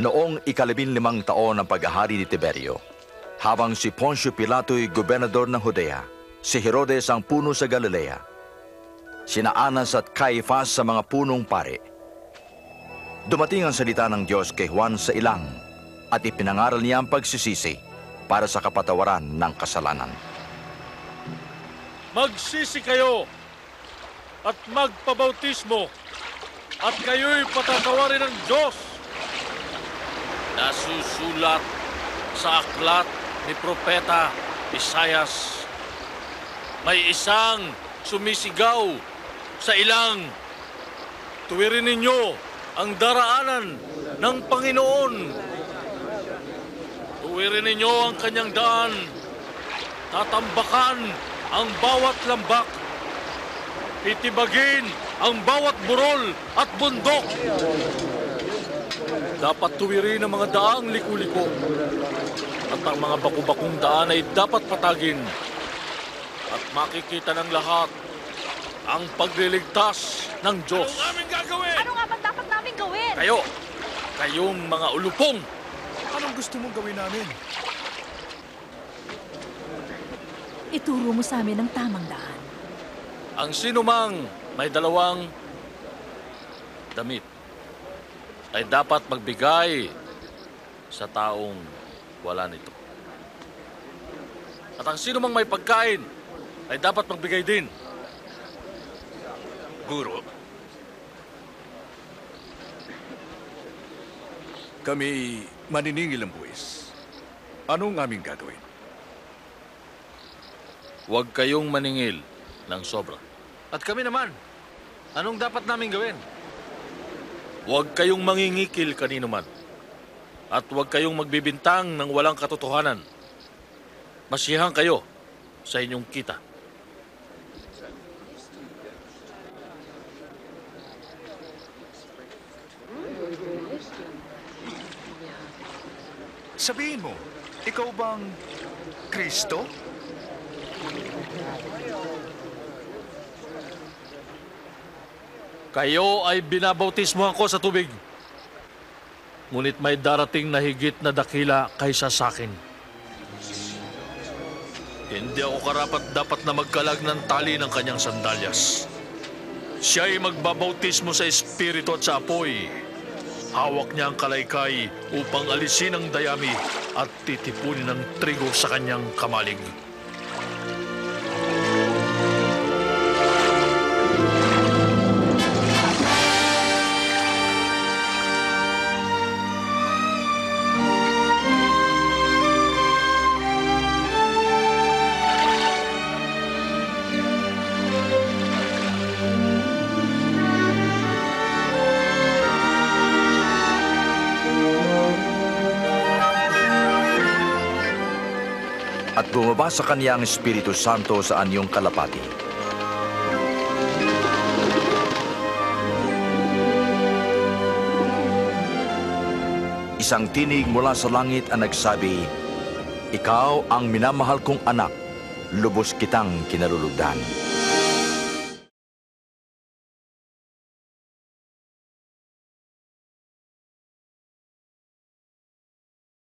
Noong ikalabing limang taon ng paghahari ni Tiberio, habang si Poncio Pilato'y gobernador ng Judea, si Herodes ang puno sa Galilea, sina Anas at Caiaphas sa mga punong pare. Dumating ang salita ng Diyos kay Juan sa ilang at ipinangaral niya ang pagsisisi para sa kapatawaran ng kasalanan. Magsisi kayo at magpabautismo at kayo'y patatawarin ng Diyos. Nasusulat sa aklat ni Propeta Isayas. May isang sumisigaw sa ilang. Tuwirin ninyo ang daraanan ng Panginoon. Tuwirin ninyo ang kanyang daan. Tatambakan ang bawat lambak. Titibagin ang bawat burol at bundok. Dapat tuwirin ang mga daang liku-liko. At ang mga bakubakong daan ay dapat patagin. At makikita ng lahat ang pagliligtas ng Diyos. Ano namin gagawin? Ano nga ba dapat namin gawin? Kayo, kayong mga ulupong, Anong gusto mong gawin namin? Ituro mo sa amin ang tamang daan. ang sinumang may dalawang damit ay dapat magbigay sa taong wala nito. At ang sinumang may pagkain ay dapat magbigay din. Guro. Kami maniningil ang buwis. Anong aming gagawin? Huwag kayong maningil ng sobra. At kami naman, anong dapat namin gawin? Huwag kayong mangingikil kanino man. At huwag kayong magbibintang ng walang katotohanan. Masiyahan kayo sa inyong kita. Sabihin mo, ikaw bang Kristo? Kayo ay binabautismo ako sa tubig. Ngunit may darating na higit na dakila kaysa sa akin. Hindi ako karapat dapat na magkalag ng tali ng kanyang sandalyas. Siya ay magbabautismo sa Espiritu at sa apoy. Hawak niya ang kalaykay upang alisin ang dayami at titipunin ng trigo sa kanyang kamalig. At bumaba sa kanya ang Espiritu Santo sa anyong kalapati. Isang tinig mula sa langit ang nagsabi, Ikaw ang minamahal kong anak, lubos kitang kinalulugdan.